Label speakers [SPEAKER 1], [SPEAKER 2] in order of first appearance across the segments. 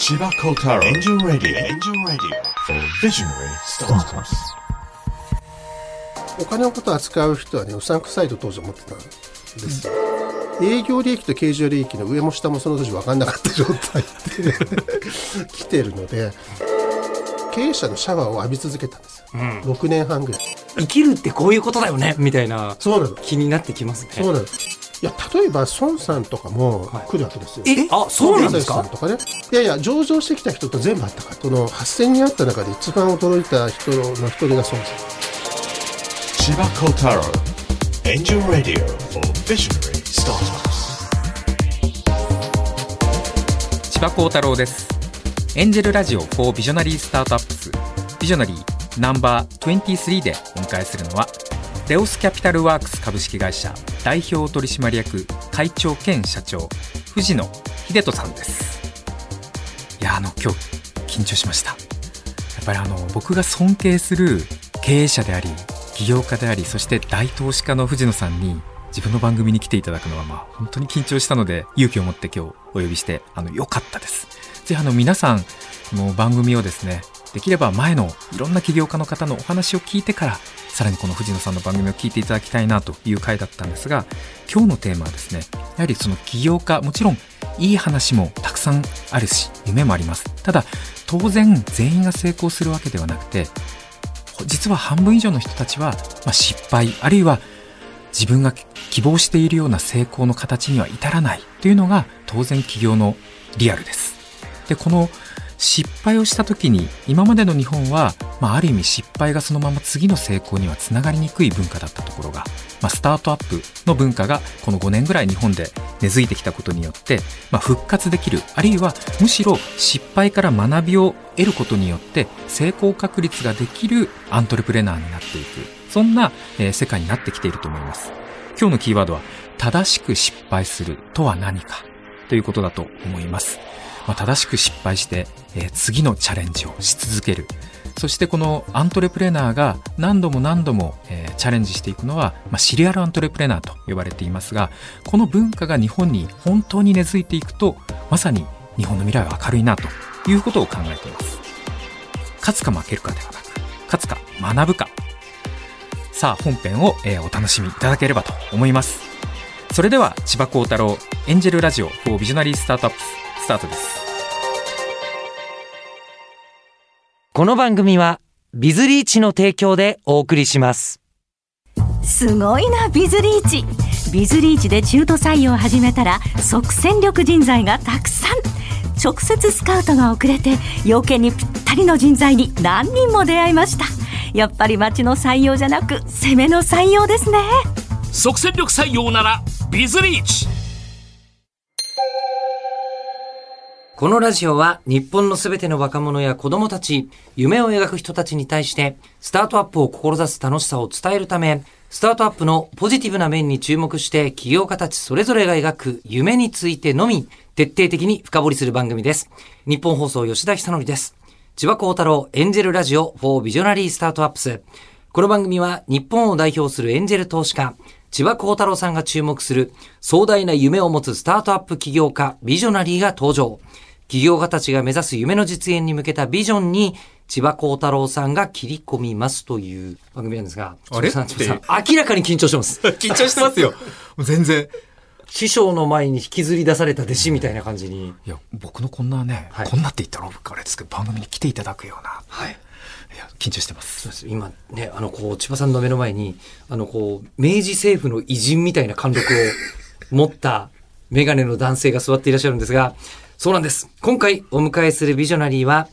[SPEAKER 1] 千葉幸太郎エンジンラディオエンジンラディオ Visionary Startups.
[SPEAKER 2] お金のことを扱う人はねうさんくさいと当時思ってたんですよ、営業利益と経常利益の上も下もその当時分かんなかった状態で 来てるので経営者のシャワーを浴び続けたんですよ、6年半ぐらい。
[SPEAKER 3] 生きるってこういうことだよねみたいな。
[SPEAKER 2] そうなの。
[SPEAKER 3] 気になってきますね。
[SPEAKER 2] そうなのいや例えば孫さんとかも来るわけですよ、
[SPEAKER 3] え、あ、そうなんですか？
[SPEAKER 2] さんとかね。いやいや上場してきた人と全部あったか。らその8000人あった中で一番驚いた人の一人が孫さん。
[SPEAKER 1] 千葉幸太郎エンジンラディオ for Visionary Startups.
[SPEAKER 4] 千葉幸太郎です。エンジェルラジオ4ビジョナリースタートアップスビジョナリーナンバー23でお迎えするのはレオスキャピタルワークス株式会社代表取締役会長兼社長藤野秀人さんです。いやあの今日緊張しました。やっぱりあの僕が尊敬する経営者であり起業家でありそして大投資家の藤野さんに自分の番組に来ていただくのはまあ本当に緊張したので勇気を持って今日お呼びしてあの良かったです。ぜひあの皆さんこの番組をですねできれば前のいろんな起業家の方のお話を聞いてからさらにこの藤野さんの番組を聞いていただきたいなという回だったんですが今日のテーマはですねやはりその起業家もちろんいい話もたくさんあるし夢もありますただ当然全員が成功するわけではなくて実は半分以上の人たちは、まあ、失敗あるいは自分が希望しているような成功の形には至らないというのが当然起業のリアルです。でこの失敗をした時に今までの日本は、まあ、ある意味失敗がそのまま次の成功にはつながりにくい文化だったところが、まあ、スタートアップの文化がこの5年ぐらい日本で根付いてきたことによって、まあ、復活できるあるいはむしろ失敗から学びを得ることによって成功確率ができるアントレプレナーになっていく。そんな、えー世界になってきていると思います。今日のキーワードは正しく失敗するとは何かということだと思います。まあ、正しく失敗して、えー次のチャレンジをし続ける。そしてこのアントレプレナーが何度も何度も、えーチャレンジしていくのは、まあ、シリアルアントレプレナーと呼ばれていますがこの文化が日本に本当に根付いていくとまさに日本の未来は明るいなということを考えています。勝つか負けるかではなく勝つか学ぶか。さあ本編を、えーお楽しみいただければと思います。それでは千葉幸太郎エンジェルラジオ for ビジョナリースタートアップスタートです。
[SPEAKER 3] この番組は、ビズリーチの提供でお送りします。
[SPEAKER 5] すごいなビズリーチ。ビズリーチで中途採用を始めたら即戦力人材がたくさん。直接スカウトが遅れて要件にぴったりの人材に何人も出会いました。やっぱり町の採用じゃなく攻めの採用ですね。
[SPEAKER 6] 即戦力採用ならビズリーチ
[SPEAKER 3] このラジオは日本のすべての若者や子供たち、夢を描く人たちに対して、スタートアップを志す楽しさを伝えるため、スタートアップのポジティブな面に注目して、起業家たちそれぞれが描く夢についてのみ、徹底的に深掘りする番組です。日本放送吉田久典です。千葉幸太郎エンジェルラジオ for ビジョナリースタートアップス。この番組は日本を代表するエンジェル投資家、千葉幸太郎さんが注目する壮大な夢を持つスタートアップ起業家、ビジョナリーが登場。起業家たちが目指す夢の実現に向けたビジョンに、千葉幸太郎さんが切り込みますという番組なんですが、
[SPEAKER 4] あれ？
[SPEAKER 3] 千葉さん千葉さん明らかに緊張してます。
[SPEAKER 4] 緊張してますよ。全然。
[SPEAKER 3] 師匠の前に引きずり出された弟子みたいな感じに。
[SPEAKER 4] いや僕のこんなね、
[SPEAKER 3] はい。
[SPEAKER 4] こんなって言ったら僕あれですけど番組に来ていただくような。
[SPEAKER 3] はい。
[SPEAKER 4] いや緊張してます。
[SPEAKER 3] そうです。今ね、あの、こう、千葉さんの目の前に、あの、こう、明治政府の偉人みたいな貫禄を持ったメガネの男性が座っていらっしゃるんですが、そうなんです。今回お迎えするビジョナリーは、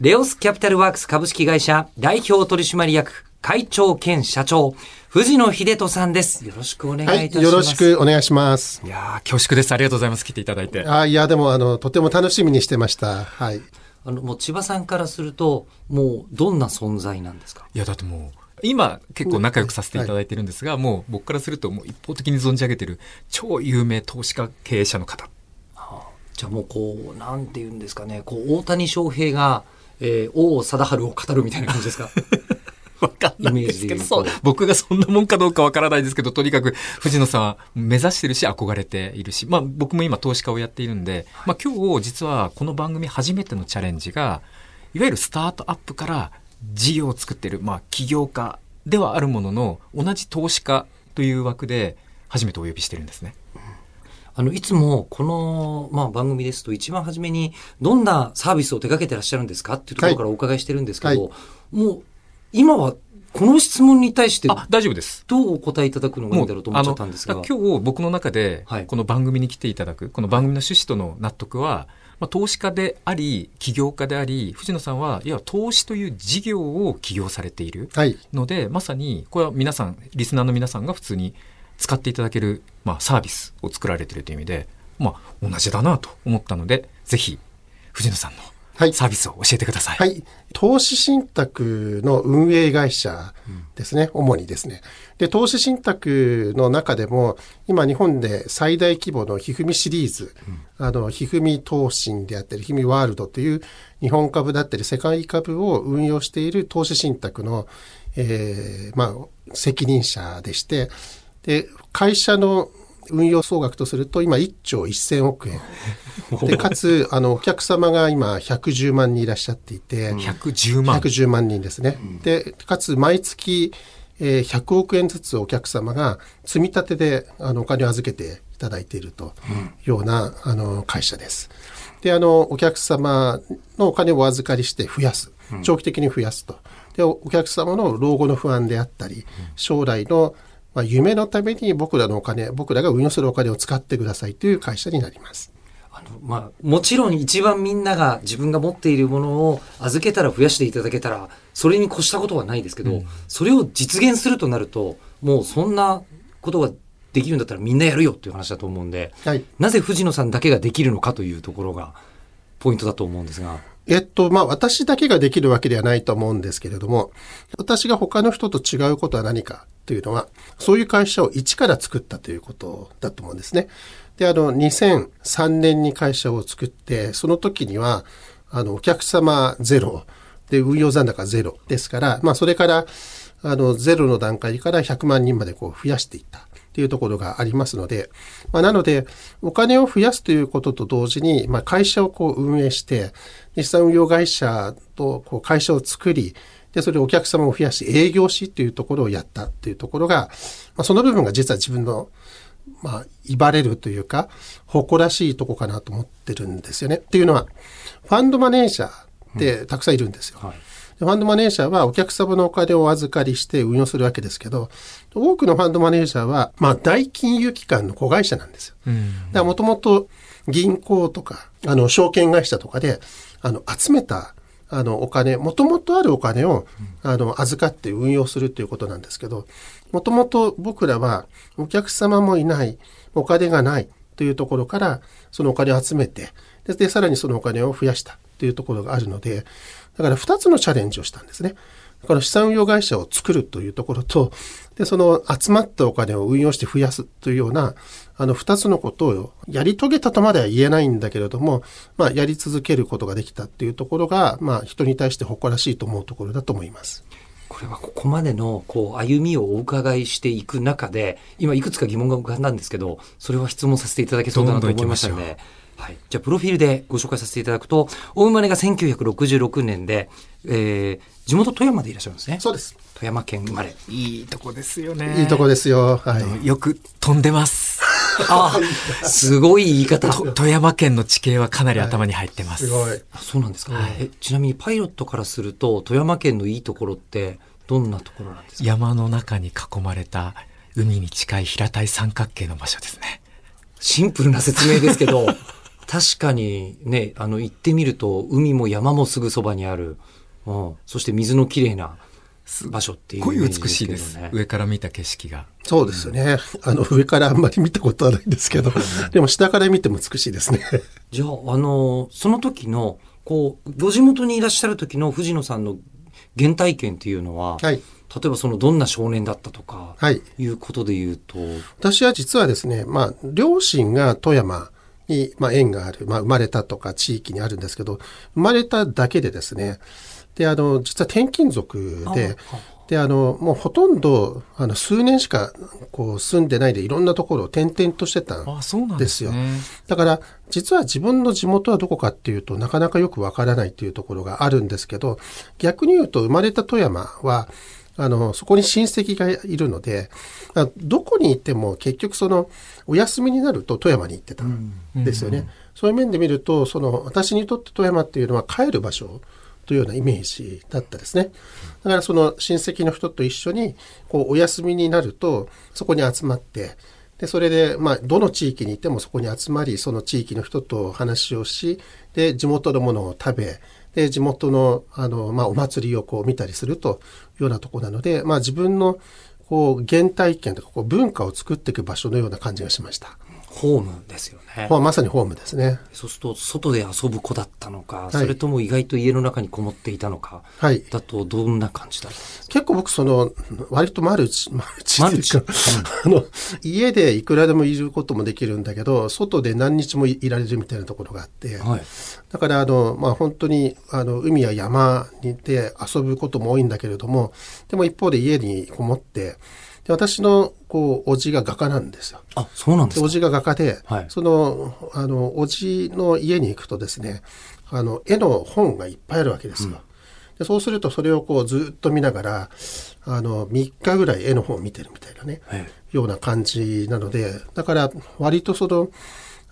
[SPEAKER 3] レオスキャピタルワークス株式会社代表取締役会長兼社長、藤野秀人さんです。よろしくお願
[SPEAKER 2] はいい、
[SPEAKER 3] いたします。
[SPEAKER 2] よろしくお願いします。
[SPEAKER 4] いやー恐縮ですありがとうございます来ていただいて
[SPEAKER 2] あいや、でも、あの、とても楽しみにしてました。はい。
[SPEAKER 3] あの、もう千葉さんからすると、もうどんな存在なんですか？
[SPEAKER 4] いやだってもう今結構仲良くさせていただいてるんですが、もう僕からするともう一方的に存じ上げてる超有名投資家経営者の方
[SPEAKER 3] じゃあもうこう、なんて言うんですかね、こう、大谷翔平が、えー、王貞治を語るみたいな感じですか？
[SPEAKER 4] わかんないんですけど、
[SPEAKER 3] イメージで言うと。
[SPEAKER 4] そう、僕がそんなもんかどうかわからないですけど、とにかく藤野さんは目指してるし、憧れているし、まあ僕も今投資家をやっているんで、まあ今日実はこの番組初めてのチャレンジが、いわゆるスタートアップから事業を作ってる、まあ起業家ではあるものの、同じ投資家という枠で初めてお呼びしてるんですね。
[SPEAKER 3] あの、いつもこの、まあ、番組ですと一番初めにどんなサービスを手掛けてらっしゃるんですかっていうところからお伺いしてるんですけど、
[SPEAKER 2] は
[SPEAKER 3] もう今はこの質問に対して
[SPEAKER 4] あ、大丈夫です。
[SPEAKER 3] どうお答えいただくのがいいんだろうと思っちゃったんですが。
[SPEAKER 4] 今日僕の中で
[SPEAKER 3] はい、
[SPEAKER 4] この番組に来ていただく、この番組の趣旨との納得は、まあ、投資家であり、起業家であり、藤野さんは、いや、投資という事業を起業されている
[SPEAKER 2] はい。
[SPEAKER 4] ので、まさに、これは皆さん、リスナーの皆さんが普通に使っていただける、まあ、サービスを作られているという意味で、まあ、同じだなと思ったので、ぜひ、藤野さんの
[SPEAKER 2] はい
[SPEAKER 4] サービスを教えてください。
[SPEAKER 2] はい。投資信託の運営会社ですね。主にですね。で、投資信託の中でも、今日本で最大規模のひふみシリーズ、あの、ひふみ投信であったり、ひふみワールドという日本株だったり世界株を運用している投資信託の、えーまあ、責任者でして、で、会社の運用総額とすると今1兆1000億円。で、かつ、あの、お客様が今110万人いらっしゃっていて、
[SPEAKER 4] 110万。
[SPEAKER 2] 110万人ですね。で、かつ毎月、えー100億円ずつお客様が積み立てであのお金を預けていただいているというような、あの会社です。で、あの、お客様のお金をお預かりして増やす。長期的に増やすと。で、おお客様の老後の不安であったり、将来のまあ、夢のために僕らのお金、僕らが運用するお金を使ってくださいという会社になります。
[SPEAKER 3] あの、まあ、もちろん一番みんなが自分が持っているものを預けたら増やしていただけたら、それに越したことはないですけど、それを実現するとなると、もうそんなことができるんだったらみんなやるよっていう話だと思うんで、
[SPEAKER 2] はい。
[SPEAKER 3] なぜ藤野さんだけができるのかというところがポイントだと思うんですが。
[SPEAKER 2] えっと、まあ、私だけができるわけではないと思うんですけれども、私が他の人と違うことは何かというのは、そういう会社を一から作ったということだと思うんですね。で、あの、2003年に会社を作って、その時には、あの、お客様ゼロ、で、運用残高ゼロですから、まあ、それから、あの、ゼロの段階から100万人までこう増やしていった。っていうところがありますので、まあ、なので、お金を増やすということと同時に、まあ、会社をこう運営して、実際運用会社とこう会社を作り、で、それをお客様を増やし、営業しっていうところをやったっていうところが、まあ、その部分が実は自分の、まあ、威張れるというか、誇らしいとこかなと思ってるんですよね。っていうのは、ファンドマネージャーってたくさんいるんですよ。
[SPEAKER 3] はい
[SPEAKER 2] ファンドマネージャーはお客様のお金をお預かりして運用するわけですけど、多くのファンドマネージャーは、まあ、大金融機関の子会社なんですよ。だからもともと銀行とか、あの、証券会社とかで、あの、集めた、あの、お金、もともとあるお金を、あの、預かって運用するということなんですけど、もともと僕らはお客様もいない、お金がないというところから、そのお金を集めて、で、でさらにそのお金を増やしたというところがあるので、だから2つのチャレンジをしたんですね。だから資産運用会社を作るというところと、で、その集まったお金を運用して増やすというような、あの2つのことをやり遂げたとまでは言えないんだけれども、まあ、やり続けることができたっていうところが、まあ、人に対して誇らしいと思うところだと思います。
[SPEAKER 3] これはここまでのこう歩みをお伺いしていく中で、今いくつか疑問が浮かんだんですけど、それは質問させていただけそうだなと思いましたの
[SPEAKER 4] どんどん
[SPEAKER 3] で、はい。じゃあ、プロフィールでご紹介させていただくと、お生まれが1966年で、えー、地元富山でいらっしゃるんですね。
[SPEAKER 2] そうです。
[SPEAKER 3] 富山県生まれ。
[SPEAKER 4] いいとこですよね。
[SPEAKER 2] いいとこですよ。はい。
[SPEAKER 4] よく飛んでます。
[SPEAKER 3] あ あ、すごい言い方。
[SPEAKER 4] と富山県の地形はかなり頭に入ってます。
[SPEAKER 2] すごい。
[SPEAKER 3] あそうなんですか、
[SPEAKER 4] はい
[SPEAKER 3] え。ちなみにパイロットからすると、富山県のいいところって、どんなところなんですか？
[SPEAKER 4] 山の中に囲まれた海に近い平たい三角形の場所ですね。
[SPEAKER 3] シンプルな説明ですけど、確かにね、あの、行ってみると、海も山もすぐそばにある、うん、そして水のきれいな場所っていう
[SPEAKER 4] こういう
[SPEAKER 3] イメージ
[SPEAKER 4] 美しいです。上から見た景色が。
[SPEAKER 2] そうですよね。あの、上からあんまり見たことはないんですけど、でも下から見ても美しいですね。
[SPEAKER 3] じゃあ、あの、その時の、こう、ご地元にいらっしゃる時の藤野さんの原体験っていうのは、
[SPEAKER 2] はい。
[SPEAKER 3] 例えばそのどんな少年だったとか、
[SPEAKER 2] はい。
[SPEAKER 3] いうことで言うと、
[SPEAKER 2] 私は実はですね、まあ、両親が富山に、まあ、縁がある、まあ、生まれたとか地域にあるんですけど、生まれただけでですね、で、あの、実は転勤族で、で、あの、もうほとんど、あの、数年しか、こう、住んでないで、いろんなところを転々としてたん
[SPEAKER 4] ですよ。
[SPEAKER 2] だから、実は自分の地元はどこかっていうとなかなかよくわからないっていうところがあるんですけど、逆に言うと生まれた富山は、あの、そこに親戚がいるので、あどこに行っても結局その、お休みになると富山に行ってたんですよね。そういう面で見ると、その、私にとって富山っていうのは帰る場所というようなイメージだったですね。だからその親戚の人と一緒に、こう、お休みになると、そこに集まって、で、それで、まあ、どの地域にいてもそこに集まり、その地域の人と話をし、で、地元のものを食べ、で、地元の、あの、まあ、お祭りをこう見たりするというようなとこなので、まあ、自分の、こう、原体験とか、こう、文化を作っていく場所のような感じがしました。
[SPEAKER 3] ホームですよね。
[SPEAKER 2] まさにホームですね。
[SPEAKER 3] そうすると、外で遊ぶ子だったのか、
[SPEAKER 2] い
[SPEAKER 3] それとも意外と家の中にこもっていたのか、
[SPEAKER 2] はい。
[SPEAKER 3] だとどんな感じだったんですか？
[SPEAKER 2] 結構僕その、割とマルチ、マルチ
[SPEAKER 3] マルチ
[SPEAKER 2] うか、あの、家でいくらでもいることもできるんだけど、外で何日もいいられるみたいなところがあって、
[SPEAKER 3] はい。
[SPEAKER 2] だからあの、まあ本当に、あの、海や山にで遊ぶことも多いんだけれども、でも一方で家にこもって、で私の、こう、おじが画家なんですよ。
[SPEAKER 3] あ、そうなんで
[SPEAKER 2] すおじが画家で、
[SPEAKER 3] はい
[SPEAKER 2] その、あの、おじの家に行くとですね、あの、絵の本がいっぱいあるわけですよ。でそうするとそれをこうずっと見ながら、あの、3日ぐらい絵の本を見てるみたいなね、
[SPEAKER 3] え
[SPEAKER 2] ような感じなので、だから割とその、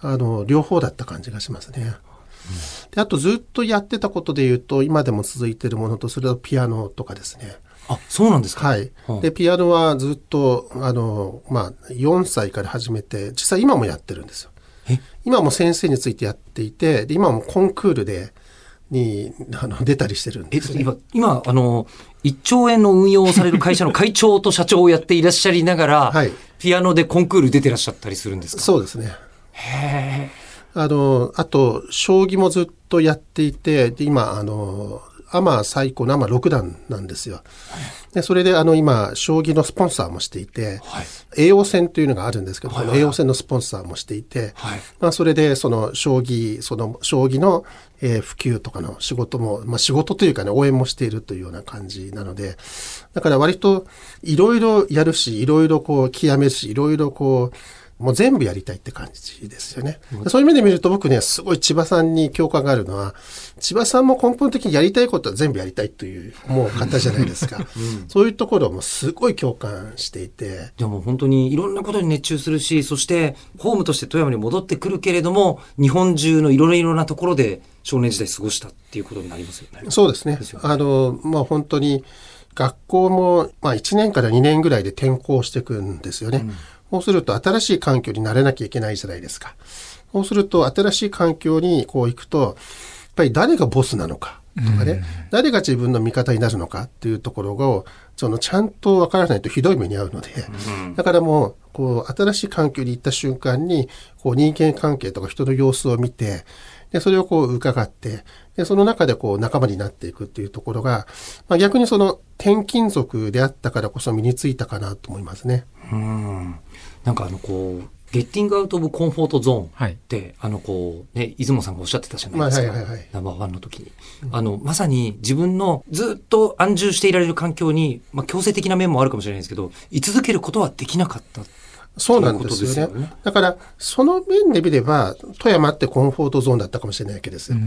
[SPEAKER 2] あの、両方だった感じがしますね。で、あとずっとやってたことで言うと、今でも続いてるものとするとピアノとかですね。
[SPEAKER 3] あ、そうなんですか
[SPEAKER 2] はい
[SPEAKER 3] うん。
[SPEAKER 2] で、ピアノはずっと、あの、まあ、4歳から始めて、実際今もやってるんですよ。
[SPEAKER 3] え？
[SPEAKER 2] 今も先生についてやっていて、で今もコンクールで、に、あの、出たりしてるん
[SPEAKER 3] え
[SPEAKER 2] ですよね。
[SPEAKER 3] 今、今、あの、1兆円の運用をされる会社の会長と社長をやっていらっしゃりながら、
[SPEAKER 2] はい
[SPEAKER 3] ピアノでコンクール出てらっしゃったりするんですか？
[SPEAKER 2] そうですね。
[SPEAKER 3] へ
[SPEAKER 2] あの、あと、将棋もずっとやっていて、で今、あの、アマ最高のアマ6段なんですよ。で、それで、あの、今、将棋のスポンサーもしていて、
[SPEAKER 3] はい。
[SPEAKER 2] 栄養戦というのがあるんですけど、
[SPEAKER 3] はいはい
[SPEAKER 2] 栄養戦のスポンサーもしていて、
[SPEAKER 3] はい。
[SPEAKER 2] まあ、それで、その、将棋、その、将棋の、えー普及とかの仕事も、まあ、仕事というかね、応援もしているというような感じなので、だから割と、いろいろやるし、いろいろこう、極めるし、いろいろこう、もう全部やりたいって感じですよね。そういう意味で見ると僕ね、すごい千葉さんに共感があるのは、千葉さんも根本的にやりたいことは全部やりたいという、もう方じゃないですか。そういうところもすごい共感していて、
[SPEAKER 3] でも本当にいろんなことに熱中するし、そしてホームとして富山に戻ってくるけれども、日本中のいろいろなところで少年時代過ごしたっていうことになりますよね。
[SPEAKER 2] そうですね。
[SPEAKER 3] すよね
[SPEAKER 2] あの、まあ本当に、学校も、まあ1年から2年ぐらいで転校していくんですよね。そうすると新しい環境に慣れなきゃいけないじゃないですか。そうすると新しい環境にこう行くと、やっぱり誰がボスなのかとかね、誰が自分の味方になるのかっていうところを、そのちゃんとわからないとひどい目に遭うので、だからもう、こう、新しい環境に行った瞬間に、こう、人間関係とか人の様子を見て、で、それをこう伺って、で、その中でこう仲間になっていくっていうところが、まあ逆にその転勤族であったからこそ身についたかなと思いますね。
[SPEAKER 3] うん。なんかあのこう、ゲッティングアウト・オブ・コンフォート・ゾーンっ
[SPEAKER 4] はい
[SPEAKER 3] て、あのこう、ね、出雲さんがおっしゃってたじゃないですか。
[SPEAKER 2] まあはいはいはい
[SPEAKER 3] ナンバーワンの時に。あの、まさに自分のずっと安住していられる環境に、まあ強制的な面もあるかもしれないですけど、居続けることはできなかった。
[SPEAKER 2] そうなんですよね。
[SPEAKER 3] ということですよね
[SPEAKER 2] だから、その面で見れば、富山ってコンフォートゾーンだったかもしれないわけですよ。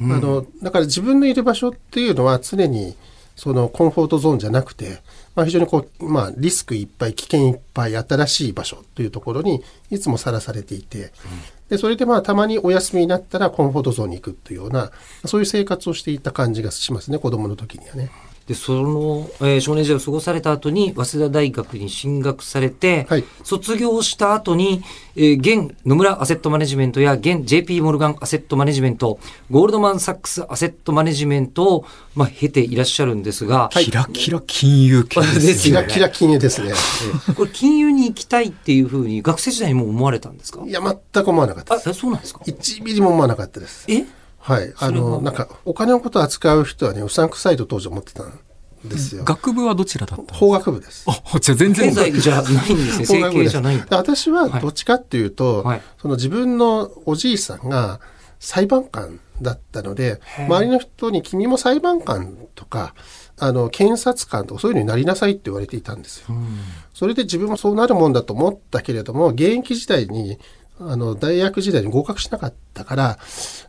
[SPEAKER 2] あの、だから自分のいる場所っていうのは常に、そのコンフォートゾーンじゃなくて、まあ、非常にこう、まあ、リスクいっぱい、危険いっぱい、新しい場所というところにいつもさらされていて、で、それでまあ、たまにお休みになったらコンフォートゾーンに行くというような、そういう生活をしていた感じがしますね、子どもの時にはね。
[SPEAKER 3] で、その、えー少年時代を過ごされた後に、早稲田大学に進学されて、
[SPEAKER 2] はい。
[SPEAKER 3] 卒業した後に、えー現野村アセットマネジメントや現 JP モルガンアセットマネジメント、ゴールドマンサックスアセットマネジメントを、まあ、経ていらっしゃるんですが、
[SPEAKER 4] キラキラ金融系です
[SPEAKER 3] ね。
[SPEAKER 2] キラキラ金融ですね。
[SPEAKER 3] これ金融に行きたいっていうふうに学生時代にも思われたんですか？
[SPEAKER 2] いや、全く思わなかった
[SPEAKER 3] あ、
[SPEAKER 2] です。
[SPEAKER 3] えそうなんですか
[SPEAKER 2] ？1ミリも思わなかったです。
[SPEAKER 3] え？
[SPEAKER 2] はい。あの、なんか、お金のことを扱う人はね、うさんくさいと当時思ってたんですよ。
[SPEAKER 4] 学部はどちらだったんですか？
[SPEAKER 2] 法学部です。
[SPEAKER 4] あ、じゃあ全然
[SPEAKER 3] 経。済じゃないんですね。整形じゃないん
[SPEAKER 2] 私はどっちかっていうと、
[SPEAKER 3] はい
[SPEAKER 2] その自分のおじいさんが裁判官だったので、周りの人に君も裁判官とか、あの、検察官とかそういうのになりなさいって言われていたんですよ。それで自分もそうなるもんだと思ったけれども、現役時代に、あの、大学時代に合格しなかったから、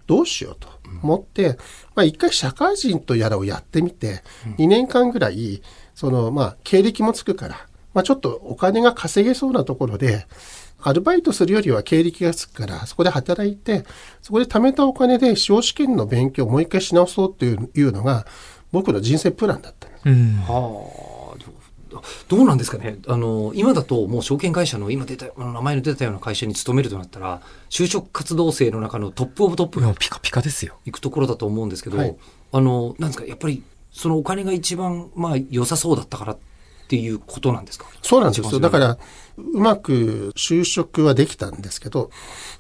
[SPEAKER 2] どうしようと思って、まあ一回社会人とやらをやってみて、2年間ぐらい、その、まあ経歴もつくから、まあちょっとお金が稼げそうなところで、アルバイトするよりは経歴がつくから、そこで働いて、そこで貯めたお金で司法試験の勉強をもう一回し直そうっていういうのが、僕の人生プランだったんです。
[SPEAKER 4] うん。
[SPEAKER 3] はあ、どうなんですかね。あの、今だともう証券会社の今出た、あの名前の出たような会社に勤めるとなったら、就職活動生の中のトップオブトップが
[SPEAKER 4] ピカピカですよ。
[SPEAKER 3] 行くところだと思うんですけど、
[SPEAKER 2] はい
[SPEAKER 3] あの、なんですか、やっぱりそのお金が一番、まあ良さそうだったからっていうことなんですか？
[SPEAKER 2] そうなんですよ。だから、うまく就職はできたんですけど、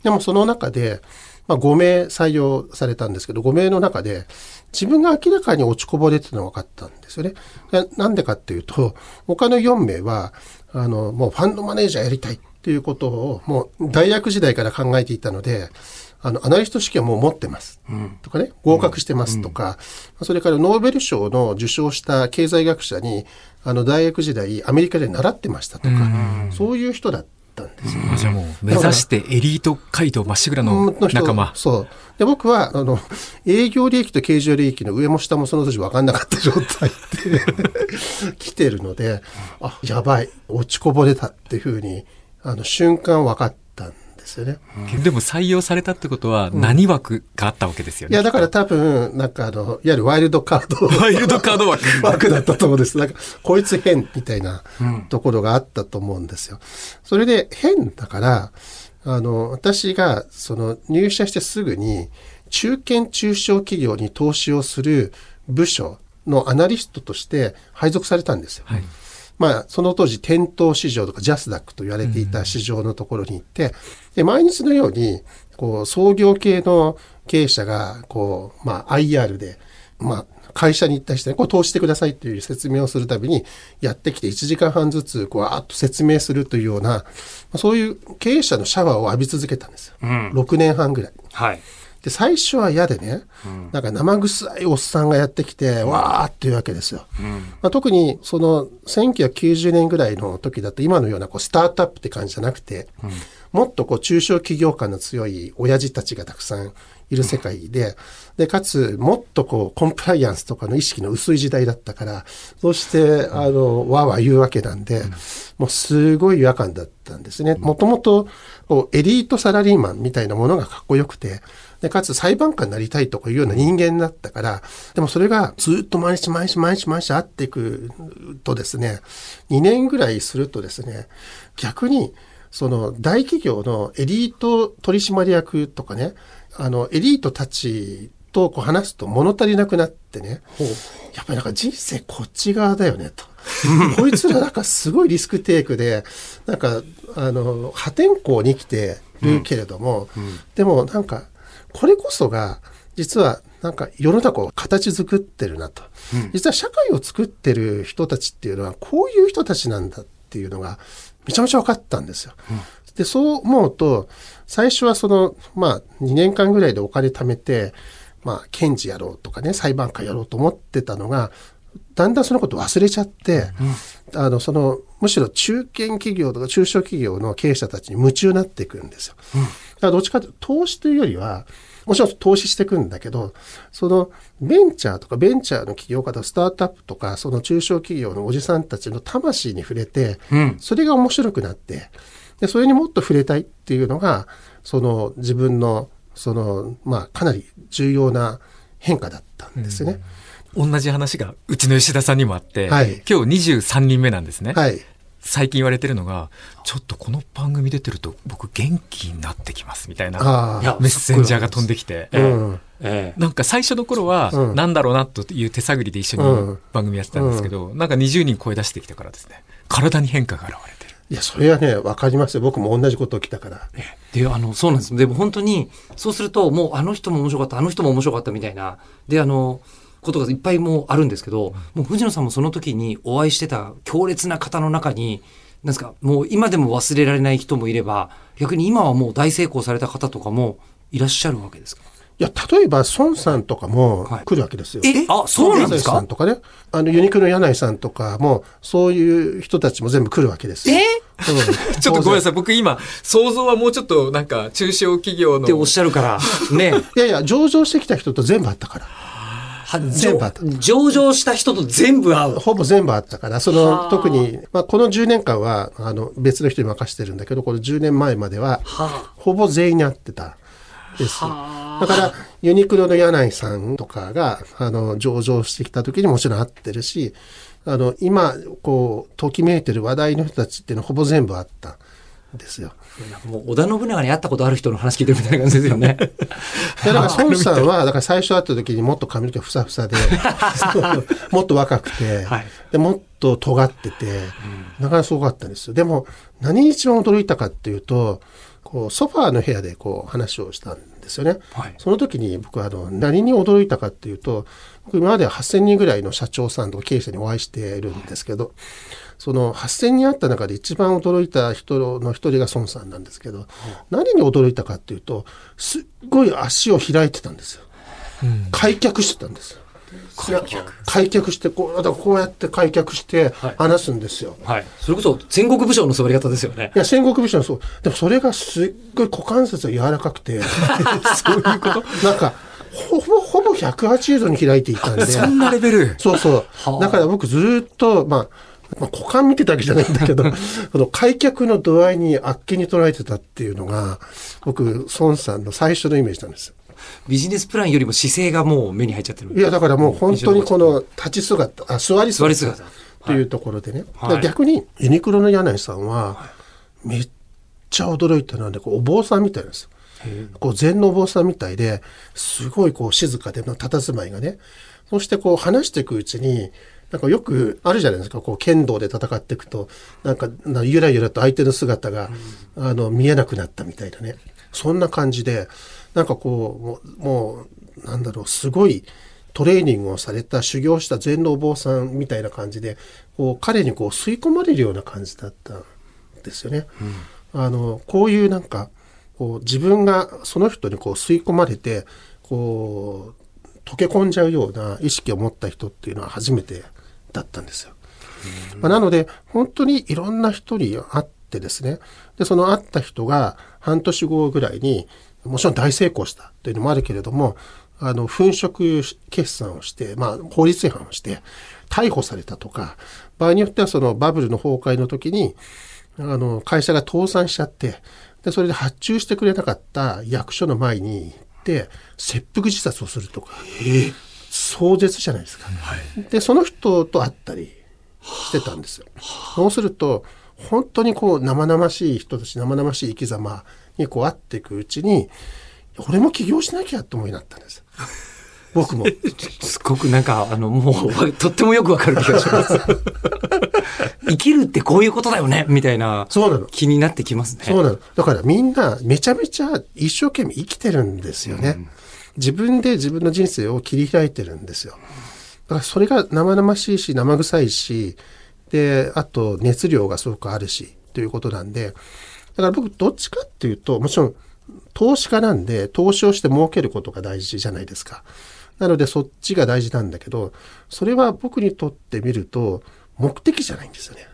[SPEAKER 2] でもその中で、まあ5名採用されたんですけど、5名の中で、自分が明らかに落ちこぼれてたのが分かったんですよね。でなんでかっていうと、他の4名は、あの、もうファンドマネージャーやりたいっていうことを、もう大学時代から考えていたので、あの、アナリスト試験はもう持ってます。とかね、合格してますとか、それからノーベル賞の受賞した経済学者に、あの、大学時代アメリカで習ってましたとか、そういう人だったんですよ。
[SPEAKER 4] あじゃあもう目指してエリート街道まっしぐらの仲間。
[SPEAKER 2] そう。で、僕は、あの、営業利益と経常利益の上も下もその年分かんなかった状態で 来てるので、あ、やばい、落ちこぼれたっていうふうに、あの、瞬間分かったんですよね。
[SPEAKER 4] でも採用されたってことは何枠があったわけですよね。
[SPEAKER 2] いや、だから多分、なんかあの、いわゆるワイルドカード。
[SPEAKER 4] ワイルドカード枠。
[SPEAKER 2] 枠だったと思うんです。なんか、こいつ変みたいなところがあったと思うんですよ。それで変だから、あの、私が、その、入社してすぐに、中堅中小企業に投資をする部署のアナリストとして配属されたんですよ。
[SPEAKER 4] はい。
[SPEAKER 2] まあ、その当時、店頭市場とかジャスダックと言われていた市場のところに行って、で、毎日のように、こう、創業系の経営者が、こう、まあ、IR で、まあ、会社に行った人に、こう、投資してくださいという説明をするたびに、やってきて1時間半ずつ、こう、あっと説明するというような、まあそういう経営者のシャワーを浴び続けたんですよ。
[SPEAKER 3] うん
[SPEAKER 2] 6年半ぐらい。
[SPEAKER 3] はい。
[SPEAKER 2] で、最初は嫌でね、なんか生臭いおっさんがやってきて、わーっていうわけですよ。まあ、特に、その、1990年ぐらいの時だと、今のようなこうスタートアップって感じじゃなくて、もっとこう中小企業感の強い親父たちがたくさんいる世界で、で、かつ、もっとこう、コンプライアンスとかの意識の薄い時代だったから、そして、あの、わーわー言うわけなんで、もうすごい違和感だったんですね。もともと、エリートサラリーマンみたいなものがかっこよくて、で、かつ裁判官になりたいとかいうような人間だったから、でもそれがずっと毎日毎日毎日毎日会っていくとですね、2年ぐらいするとですね、逆に、その大企業のエリート取締役とかね、あの、エリートたちとこう話すと物足りなくなってね、やっぱりなんか人生こっち側だよねと。こいつらなんかすごいリスクテイクで、なんか、あの、破天荒に生きてるけれども、でもなんか、これこそが、実はなんか世の中を形作ってるなと。実は社会を作ってる人たちっていうのは、こういう人たちなんだっていうのが、めちゃめちゃ分かったんですよ。で、そう思うと、最初はその、まあ、2年間ぐらいでお金貯めて、まあ、検事やろうとかね、裁判官やろうと思ってたのが、だんだんそのこと忘れちゃって、あの、その、むしろ中堅企業とか中小企業の経営者たちに夢中になっていくんですよ。だからどっちかというと、投資というよりは、もちろん投資していくんだけど、そのベンチャーとかベンチャーの起業家とかスタートアップとか、その中小企業のおじさんたちの魂に触れて、
[SPEAKER 3] うん
[SPEAKER 2] それが面白くなって、で、それにもっと触れたいっていうのが、その自分の、その、まあ、かなり重要な変化だったんですね。
[SPEAKER 4] 同じ話がうちの吉田さんにもあって、
[SPEAKER 2] はい
[SPEAKER 4] 今日23人目なんですね。
[SPEAKER 2] はい。
[SPEAKER 4] 最近言われてるのが、ちょっとこの番組出てると僕元気になってきますみたいなメッセンジャーが飛んできて。
[SPEAKER 2] うん。
[SPEAKER 3] ええ
[SPEAKER 4] なんか最初の頃は、
[SPEAKER 2] うん
[SPEAKER 4] なんだろうなという手探りで一緒
[SPEAKER 2] うん
[SPEAKER 4] に番組やってたんですけど、なんか20人声出してきてからですね、体に変化が現れてる。
[SPEAKER 2] いや、それはね、わかりますよ。僕も同じこと起きたから。
[SPEAKER 3] で、あの、そうなんです。でも本当に、そうすると、もうあの人も面白かった、あの人も面白かったみたいな、で、あの、ことがいっぱいもうあるんですけど、もう藤野さんもその時にお会いしてた強烈な方の中に、なんですか、もう今でも忘れられない人もいれば、逆に今はもう大成功された方とかもいらっしゃるわけですか？
[SPEAKER 2] いや、例えば、孫さんとかも
[SPEAKER 3] はい
[SPEAKER 2] 来るわけですよ。
[SPEAKER 3] え？あそうなんですか？
[SPEAKER 2] さんとかね。あの、ユニクロの柳井さんとかも、そういう人たちも全部来るわけですよ。
[SPEAKER 3] え？
[SPEAKER 2] うん
[SPEAKER 4] ちょっとごめんなさい。僕今、想像はもうちょっとなんか、中小企業の。
[SPEAKER 3] っておっしゃるから、ね。
[SPEAKER 2] いやいや、上場してきた人と全部あったから。
[SPEAKER 3] は
[SPEAKER 2] 全部あった
[SPEAKER 3] 上場した人と全部会う。
[SPEAKER 2] ほぼ全部あったから、その、特に、まあ、この10年間は、あの、別の人に任せてるんだけど、この10年前までは、ほぼ全員に会ってた。です。だから、ユニクロの柳井さんとかが、あの、上場してきた時にもちろん会ってるし、あの、今、こう、ときめいてる話題の人たちっていうのはほぼ全部あったんですよ。
[SPEAKER 3] もう織田信長に会ったことある人の話聞いてるみたいな感じですよね。
[SPEAKER 2] だから孫さんは、だから最初会った時にもっと髪の毛ふさふさで、もっと若くて、
[SPEAKER 3] はい
[SPEAKER 2] でもっと尖ってて、なかなかすごかったんですよ。でも、何に一番驚いたかっていうと、こう、ソファーの部屋でこう話をしたんですよね。
[SPEAKER 3] はい
[SPEAKER 2] その時に僕はあの、何に驚いたかっていうと、僕今まで8000人ぐらいの社長さんとか経営者にお会いしているんですけど、その8000人あった中で一番驚いた人の一人が孫さんなんですけど、何に驚いたかっていうと、すっごい足を開いてたんですよ。開脚してたんですよ。開脚してこう、こうやって開脚して
[SPEAKER 3] はい
[SPEAKER 2] 話すんですよ。
[SPEAKER 3] はい。それこそ戦国武将の座り方ですよね
[SPEAKER 2] い。や、戦国武将のそう。でもそれがすっごい股関節が柔らかくて、そういうこと？なんか、ほぼ、ほぼ180度に開いていたんで。
[SPEAKER 4] そんなレベル？
[SPEAKER 2] そうそう
[SPEAKER 3] は。あ
[SPEAKER 2] だから僕ずーっと、まあ、まあ、股間見てたわけじゃないんだけど、この開脚の度合いにあっけに捉えてたっていうのが、僕、孫さんの最初のイメージなんですよ。
[SPEAKER 3] ビジネスプランよりも姿勢がもう目に入っちゃってる。
[SPEAKER 2] いや、だからもう本当にこの立ち姿、あ、座り姿。というところでね。
[SPEAKER 3] はい
[SPEAKER 2] 逆に、ユニクロの柳井さんは、めっちゃ驚いたのはね、こうお坊さんみたいなんですよ。こう禅のお坊さんみたいで、すごいこう静かでの佇まいがね。そしてこう話していくうちに、なんかよくあるじゃないですか、こう剣道で戦っていくと、なんかなゆらゆらと相手の姿が、あの見えなくなったみたいなね。そんな感じで、なんかこう、もう、なんだろう、すごいトレーニングをされた修行した禅のお坊さんみたいな感じで、こう彼にこう吸い込まれるような感じだったんですよね。あの、こういうなんか、こう自分がその人にこう吸い込まれて、こう、溶け込んじゃうような意識を持った人っていうのは初めてだったんですよ。まあ、なので、本当にいろんな人に会ってですね、で、その会った人が半年後ぐらいに、もちろん大成功したというのもあるけれども、あの、粉飾決算をして、まあ、法律違反をして、逮捕されたとか、場合によってはそのバブルの崩壊の時に、あの、会社が倒産しちゃって、で、それで発注してくれなかった役所の前に行って、切腹自殺をするとか、壮絶じゃないですか。で、その人と会ったりしてたんですよ。そうすると、本当にこう生々しい人たち、生々しい生き様にこう会っていくうちに、俺も起業しなきゃって思いになったんです。僕も。
[SPEAKER 3] すごくなんか、あの、もう、とってもよくわかる気がします。生きるってこういうことだよねみたいな
[SPEAKER 2] そうなの。
[SPEAKER 3] 気になってきますね。
[SPEAKER 2] そうなの。だからみんなめちゃめちゃ一生懸命生きてるんですよね。自分で自分の人生を切り開いてるんですよ。だからそれが生々しいし生臭いし、で、あと熱量がすごくあるし、ということなんで、だから僕どっちかっていうと、もちろん投資家なんで投資をして儲けることが大事じゃないですか。なのでそっちが大事なんだけど、それは僕にとってみると目的じゃないんですよね。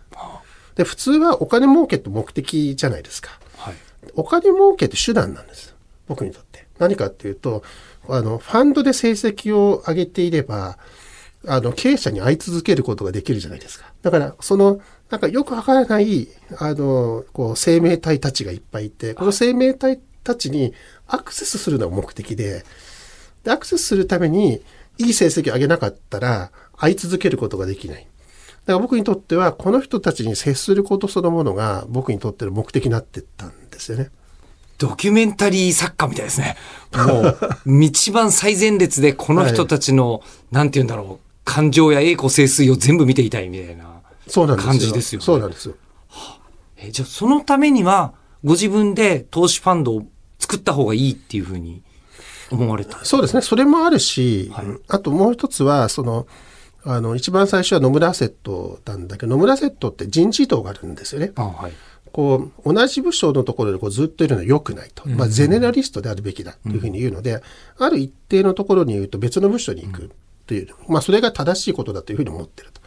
[SPEAKER 2] で、普通はお金儲けって目的じゃないですか。
[SPEAKER 3] はい。
[SPEAKER 2] お金儲けって手段なんです。僕にとって。何かっていうと、あの、ファンドで成績を上げていれば、あの、経営者に会い続けることができるじゃないですか。だから、その、なんかよくわからない、あの、こう、生命体たちがいっぱいいて、この生命体たちにアクセスするのが目的で、でアクセスするために、いい成績を上げなかったら、会い続けることができない。だから僕にとっては、この人たちに接することそのものが僕にとっての目的になってったんですよね。
[SPEAKER 3] ドキュメンタリー作家みたいですね。もう、一番最前列でこの人たちの、なんて言うんだろう、感情や栄枯盛衰を全部見ていたいみたいな。感じですよね
[SPEAKER 2] そうなんですよ。
[SPEAKER 3] え、じゃあそのためには、ご自分で投資ファンドを作った方がいいっていうふうに思われた？
[SPEAKER 2] そうですね。それもあるし、
[SPEAKER 3] はい
[SPEAKER 2] あともう一つは、その、あの、一番最初は野村アセットなんだけど、野村アセットって人事異動があるんですよね。
[SPEAKER 3] あはい。
[SPEAKER 2] こう、同じ部署のところでこうずっといるのは良くないと。まあ、ゼネラリストであるべきだというふうに言うので、ある一定のところに言うと別の部署に行くという、まあ、それが正しいことだというふうに思ってると。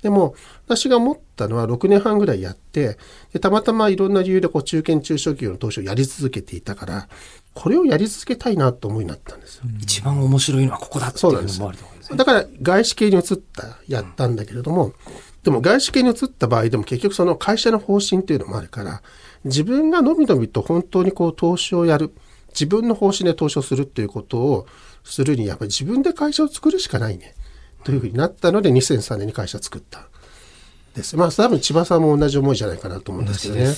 [SPEAKER 2] でも、私が思ったのは6年半ぐらいやって、でたまたまいろんな理由でこう中堅中小企業の投資をやり続けていたから、これをやり続けたいなと思いになったんですよ。
[SPEAKER 3] 一番面白いのはここだっていうのもあると思うんですね。
[SPEAKER 2] だから外資系に移った、やったんだけれども、でも外資系に移った場合でも結局その会社の方針っていうのもあるから、自分がのびのびと本当にこう投資をやる、自分の方針で投資をするっていうことをするに、やっぱり自分で会社を作るしかないね。というふうになったので2003年に会社を作った。です。まあ多分千葉さんも同じ思いじゃないかなと思うんですけどね。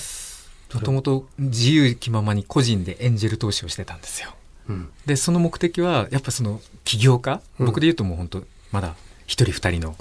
[SPEAKER 4] もともと自由気ままに個人でエンジェル投資をしてたんですよ。でその目的はやっぱその起業家、僕で言うともう本当まだ一人二人の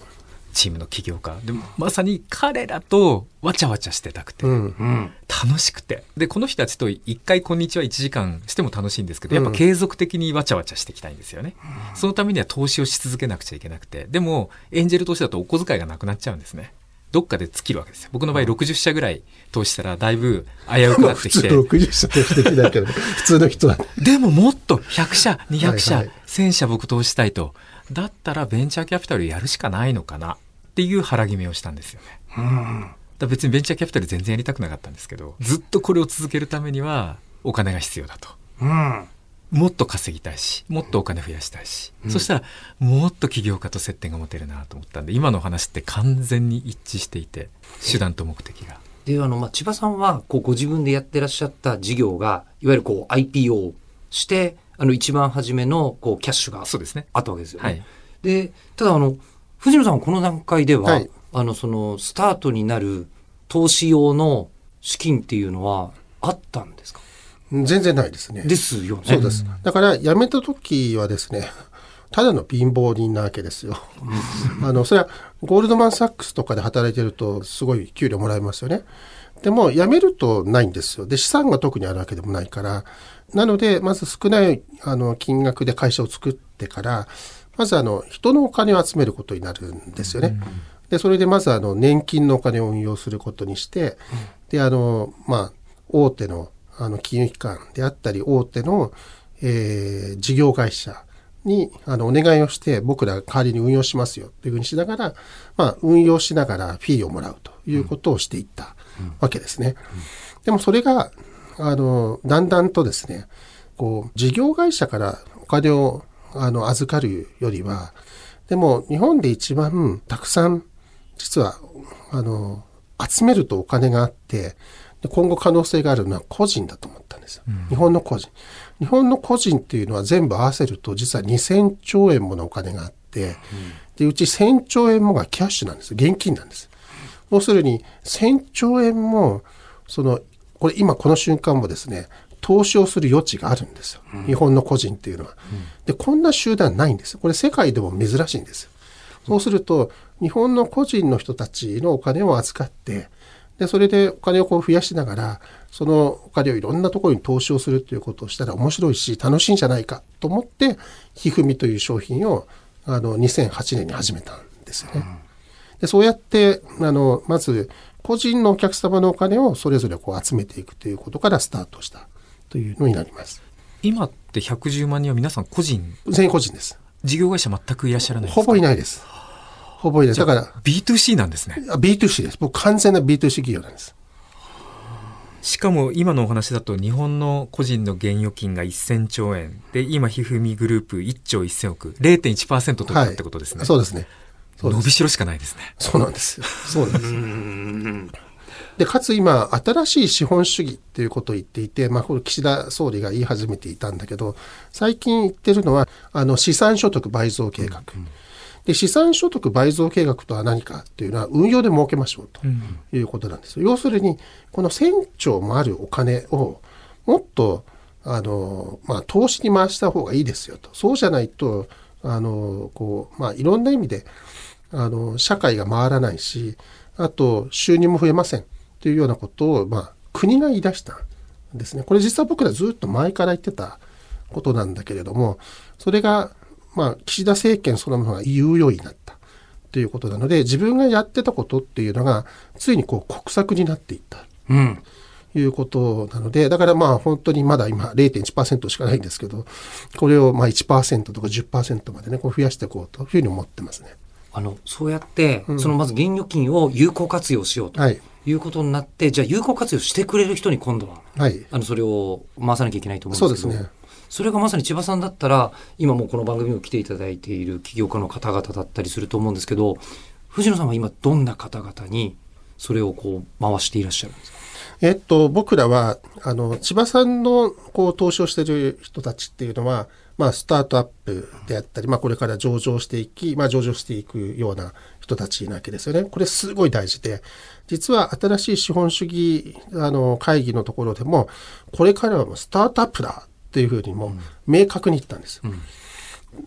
[SPEAKER 4] チームの起業家。でまさに彼らとわちゃわちゃしてたくて、
[SPEAKER 2] うん。
[SPEAKER 4] 楽しくて。でこの人たちと一回こんにちは1時間しても楽しいんですけどやっぱ継続的にわちゃわちゃしていきたいんですよね、そのためには投資をし続けなくちゃいけなくて。でもエンジェル投資だとお小遣いがなくなっちゃうんですね。どっかで尽きるわけですよ。僕の場合60社ぐらい投資したらだいぶ危うく
[SPEAKER 2] まあ
[SPEAKER 4] なってきて。
[SPEAKER 2] 普通60社としてきだけど、普通の人はね。
[SPEAKER 4] でももっと100社、200社、
[SPEAKER 2] はい。はい
[SPEAKER 4] 1000社僕投資したいと。だったらベンチャーキャピタルやるしかないのかなっていう腹決めをしたんですよね。だから別にベンチャーキャピタル全然やりたくなかったんですけど、ずっとこれを続けるためにはお金が必要だと。もっと稼ぎたいし、もっとお金増やしたいし、そしたらもっと起業家と接点が持てるなと思ったんで、今のお話って完全に一致していて、手段と目的が。
[SPEAKER 3] で、あの、まあ、千葉さんは、こう、ご自分でやってらっしゃった事業が、いわゆるこう、IPO して、あの、一番初めの、こう、キャッシュが
[SPEAKER 4] そうですね。
[SPEAKER 3] あったわけですよね。
[SPEAKER 4] はい
[SPEAKER 3] で、ただ、あの、藤野さんはこの段階では、
[SPEAKER 2] はい
[SPEAKER 3] あの、その、スタートになる投資用の資金っていうのは、あったんですか？
[SPEAKER 2] 全然ないですね。
[SPEAKER 3] ですよね。
[SPEAKER 2] そうです。だから辞めた時はですね、ただの貧乏人なわけですよ。あの、それはゴールドマン・サックスとかで働いてるとすごい給料もらえますよね。でも辞めるとないんですよ。で、資産が特にあるわけでもないから。なので、まず少ないあの金額で会社を作ってから、まずあの人のお金を集めることになるんですよね。で、それでまずあの年金のお金を運用することにして、で、あの、まあ、大手のあの金融機関であったり、大手の、えー事業会社にあのお願いをして、僕らが代わりに運用しますよというふうにしながら、まあ、運用しながらフィーをもらうということをしていったわけですね。でもそれが、あの、だんだんとですね、こう、事業会社からお金をあの預かるよりは、でも日本で一番たくさん実はあの集めるとお金があってで今後可能性があるのは個人だと思ったんですよ、日本の個人。日本の個人っていうのは全部合わせると実は2000兆円ものお金があって、でうち1000兆円もがキャッシュなんです現金なんです。要するに1000兆円もそのこれ今この瞬間もですね投資をする余地があるんですよ、日本の個人っていうのは、でこんな集団ないんですよ。これ世界でも珍しいんですよ。そうすると日本の個人の人たちのお金を預かってでそれでお金をこう増やしながらそのお金をいろんなところに投資をするということをしたら面白いし楽しいんじゃないかと思ってひふみという商品をあの2008年に始めたんですよね。でそうやってあのまず個人のお客様のお金をそれぞれこう集めていくということからスタートしたというのになります。
[SPEAKER 4] 今って110万人は皆さん個人、
[SPEAKER 2] 全員個人です。
[SPEAKER 4] 事業会社全くいらっしゃらないんですか？
[SPEAKER 2] ほぼいないです。ほぼいない。だから、
[SPEAKER 4] B2C なんですね。
[SPEAKER 2] あ B2C です。僕完全な B2C 企業なんです。
[SPEAKER 4] しかも今のお話だと日本の個人の現預金が1000兆円で今ひふみグループ1兆1000億0.1%取ったってことですね、
[SPEAKER 2] そうですね。そうです
[SPEAKER 4] 伸びしろしかないですね
[SPEAKER 2] そうなんですよ。そうなんです。で、かつ今、新しい資本主義っていうことを言っていて、まあ、これ岸田総理が言い始めていたんだけど、最近言ってるのは、あの、資産所得倍増計画。で、資産所得倍増計画とは何かっていうのは、運用で儲けましょうということなんですよ。要するに、この1000兆もあるお金を、もっと、あの、まあ、投資に回した方がいいですよと。そうじゃないと、あの、こう、まあ、いろんな意味で、あの、社会が回らないし、あと、収入も増えません。というようなことを、まあ、国が言い出したんですね。これ実は僕らずっと前から言ってたことなんだけれども、それが、まあ、岸田政権そのものが言うようになったということなので、自分がやってたことっていうのが、ついにこう国策になっていった
[SPEAKER 3] うん。
[SPEAKER 2] いうことなので、だからまあ本当にまだ今0.1%しかないんですけど、これをまあ1%とか10%までね、こう増やしていこうというふうに思ってますね。
[SPEAKER 3] あの、そうやって、そのまず現預金を有効活用しようと
[SPEAKER 2] はい。
[SPEAKER 3] いうことになって、じゃあ有効活用してくれる人に今度は、
[SPEAKER 2] はい。
[SPEAKER 3] あの、それを回さなきゃいけないと思
[SPEAKER 2] そううん
[SPEAKER 3] ですけど。
[SPEAKER 2] ですね。
[SPEAKER 3] それがまさに千葉さんだったら、今もうこの番組を来ていただいている起業家の方々だったりすると思うんですけど、藤野さんは今どんな方々にそれをこう回していらっしゃるんですか？
[SPEAKER 2] えっと、僕らは、あの、千葉さんの、こう、投資をしている人たちっていうのは、まあ、スタートアップであったり、まあ、これから上場していき、まあ、上場していくような人たちなわけですよね。これすごい大事で、実は新しい資本主義、あの、会議のところでも、これからはもうスタートアップだっていうふうにも、明確に言ったんですよ。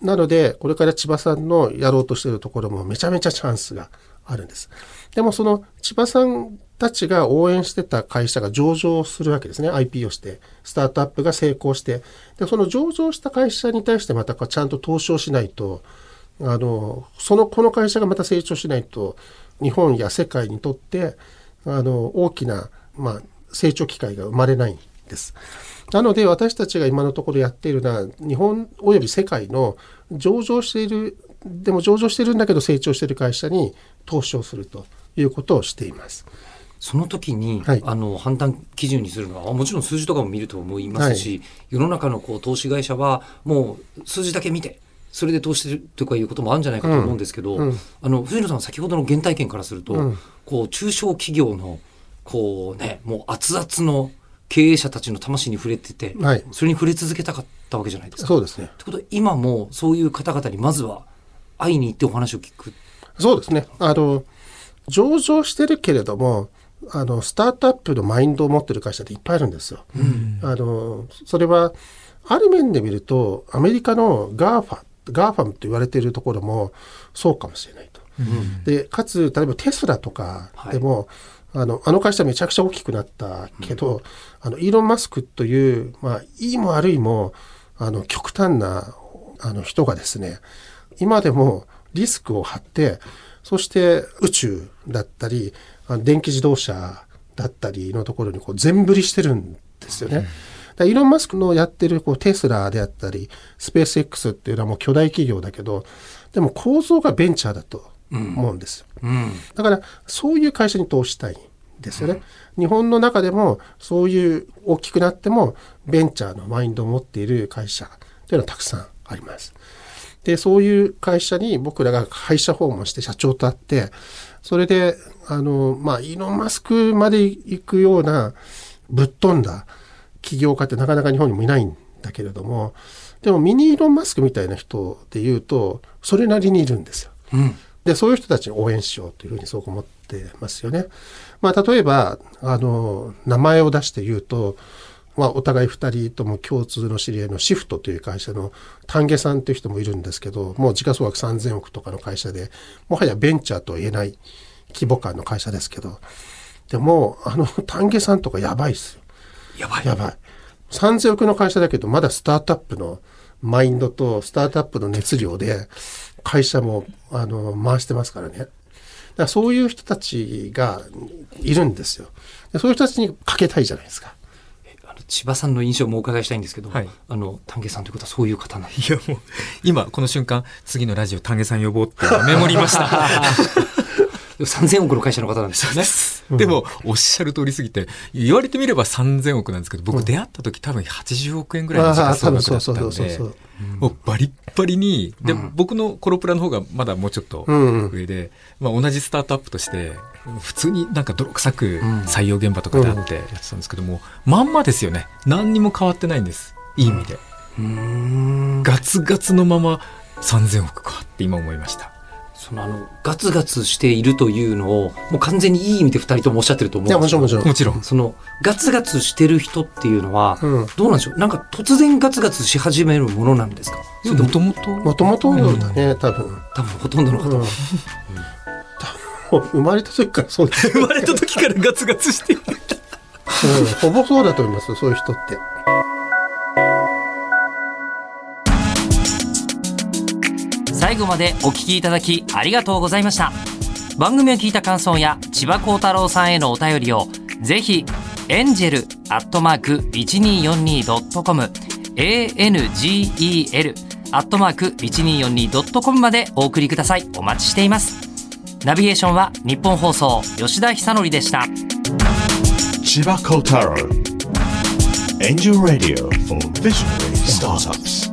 [SPEAKER 2] なので、これから千葉さんのやろうとしているところもめちゃめちゃチャンスがあるんです。でもその千葉さんたちが応援してた会社が上場するわけですね。IP をして、スタートアップが成功して。で、その上場した会社に対してまたちゃんと投資をしないと、あの、その、この会社がまた成長しないと、日本や世界にとって、あの、大きな、まあ、成長機会が生まれないんです。なので私たちが今のところやっているのは日本および世界の上場しているでも上場してるんだけど成長している会社に投資をするということをしています。
[SPEAKER 3] その時に、
[SPEAKER 2] はい
[SPEAKER 3] あの判断基準にするのはもちろん数字とかも見ると思いますし、世の中のこう投資会社はもう数字だけ見てそれで投資してるとかいうこともあるんじゃないかと思うんですけど、
[SPEAKER 2] うんうん
[SPEAKER 3] あの藤野さん先ほどの原体験からすると、
[SPEAKER 2] うん
[SPEAKER 3] こう中小企業のこうねもう熱々の経営者たちの魂に触れてて、
[SPEAKER 2] はい
[SPEAKER 3] それに触れ続けたかったわけじゃないですか。
[SPEAKER 2] そうですね。
[SPEAKER 3] ってことは今もそういう方々にまずは会いに行ってお話を聞く。
[SPEAKER 2] そうですね。あの、上場してるけれども、あの、スタートアップのマインドを持ってる会社っていっぱいあるんですよ。あの、それは、ある面で見ると、アメリカの GAFA、GAFAM と言われているところもそうかもしれないと。で、かつ、例えばテスラとかでも、あの、あの会社めちゃくちゃ大きくなったけど、あの、イーロン・マスクという、まあ、いいも悪いも、あの、極端な、あの、人がですね、今でもリスクを張って、そして宇宙だったり、電気自動車だったりのところにこう全振りしてるんですよね。イーロン・マスクのやってるこうテスラであったり、スペース X っていうのはもう巨大企業だけど、でも構造がベンチャーだと思うんですよ。
[SPEAKER 3] うん
[SPEAKER 2] だからそういう会社に投資したいんですよね。日本の中でもそういう大きくなってもベンチャーのマインドを持っている会社というのはたくさんあります。で、そういう会社に僕らが会社訪問して社長と会って、それで、あの、まあ、イーロン・マスクまで行くようなぶっ飛んだ起業家ってなかなか日本にもいないんだけれども、でもミニイーロン・マスクみたいな人で言うと、それなりにいるんですよ。
[SPEAKER 3] うん
[SPEAKER 2] で、そういう人たちを応援しようというふうにそう思ってますよね。まあ、例えば、あの、名前を出して言うと、まあ、お互い二人とも共通の知り合いのシフトという会社の丹下さんという人もいるんですけど、もう時価総額3000億とかの会社で、もはやベンチャーとは言えない規模感の会社ですけど、でも、あの、丹下さんとかやばいっすよ。
[SPEAKER 3] やばい。
[SPEAKER 2] やばい。3000億の会社だけど、まだスタートアップのマインドとスタートアップの熱量で、会社も、あの、回してますからね。だからそういう人たちがいるんですよ。でそういう人たちにかけたいじゃないですか。
[SPEAKER 3] 千葉さんの印象もお伺いしたいんですけど、
[SPEAKER 4] はい
[SPEAKER 3] あの丹下さんということはそういう方なんです
[SPEAKER 4] いやもう、今この瞬間、次のラジオ丹下さん呼ぼうってメモりました。
[SPEAKER 3] 3000億の会社の方なんですよね。
[SPEAKER 4] でも、おっしゃる通りすぎて、言われてみれば3000億なんですけど、僕出会った時多分80億円ぐらいの時価総額だった
[SPEAKER 2] ああ多
[SPEAKER 4] んでもうバリッバリに、で、僕のコロプラの方がまだもうちょっと
[SPEAKER 2] うんうん
[SPEAKER 4] 上で、まあ同じスタートアップとして、普通になんか泥臭く採用現場とかであってやってたんですけども、まんまですよね。何にも変わってないんです。いい意味で。ガツガツのまま3000億かって今思いました。
[SPEAKER 3] そのあのガツガツしているというのをもう完全にいい意味で2人ともおっしゃってると思
[SPEAKER 2] いや、
[SPEAKER 3] うんですよ
[SPEAKER 2] もちろんもちろん。
[SPEAKER 4] もちろん。
[SPEAKER 3] そのガツガツしてる人っていうのは、
[SPEAKER 2] うん
[SPEAKER 3] どうなんでしょうなんか突然ガツガツし始めるものなんですか？それとも
[SPEAKER 4] もともと
[SPEAKER 2] もともとだね、多分。
[SPEAKER 3] 多分ほとんどの方
[SPEAKER 2] うん
[SPEAKER 3] は、
[SPEAKER 2] 多分生まれた時からそうです。
[SPEAKER 4] 生まれた時からガツガツしてる。
[SPEAKER 2] うんほぼそうだと思いますよ、そういう人って。
[SPEAKER 3] 最後までお聞きいただきありがとうございました。番組を聞いた感想や千葉幸太郎さんへのお便りを
[SPEAKER 7] ぜひエンジェルアットマーク 1242.com angel アットマーク 1242.com までお送りください。お待ちしています。ナビゲーションは日本放送吉田久典でした。
[SPEAKER 1] 千葉幸太郎。Angel Radio for Visionary Startups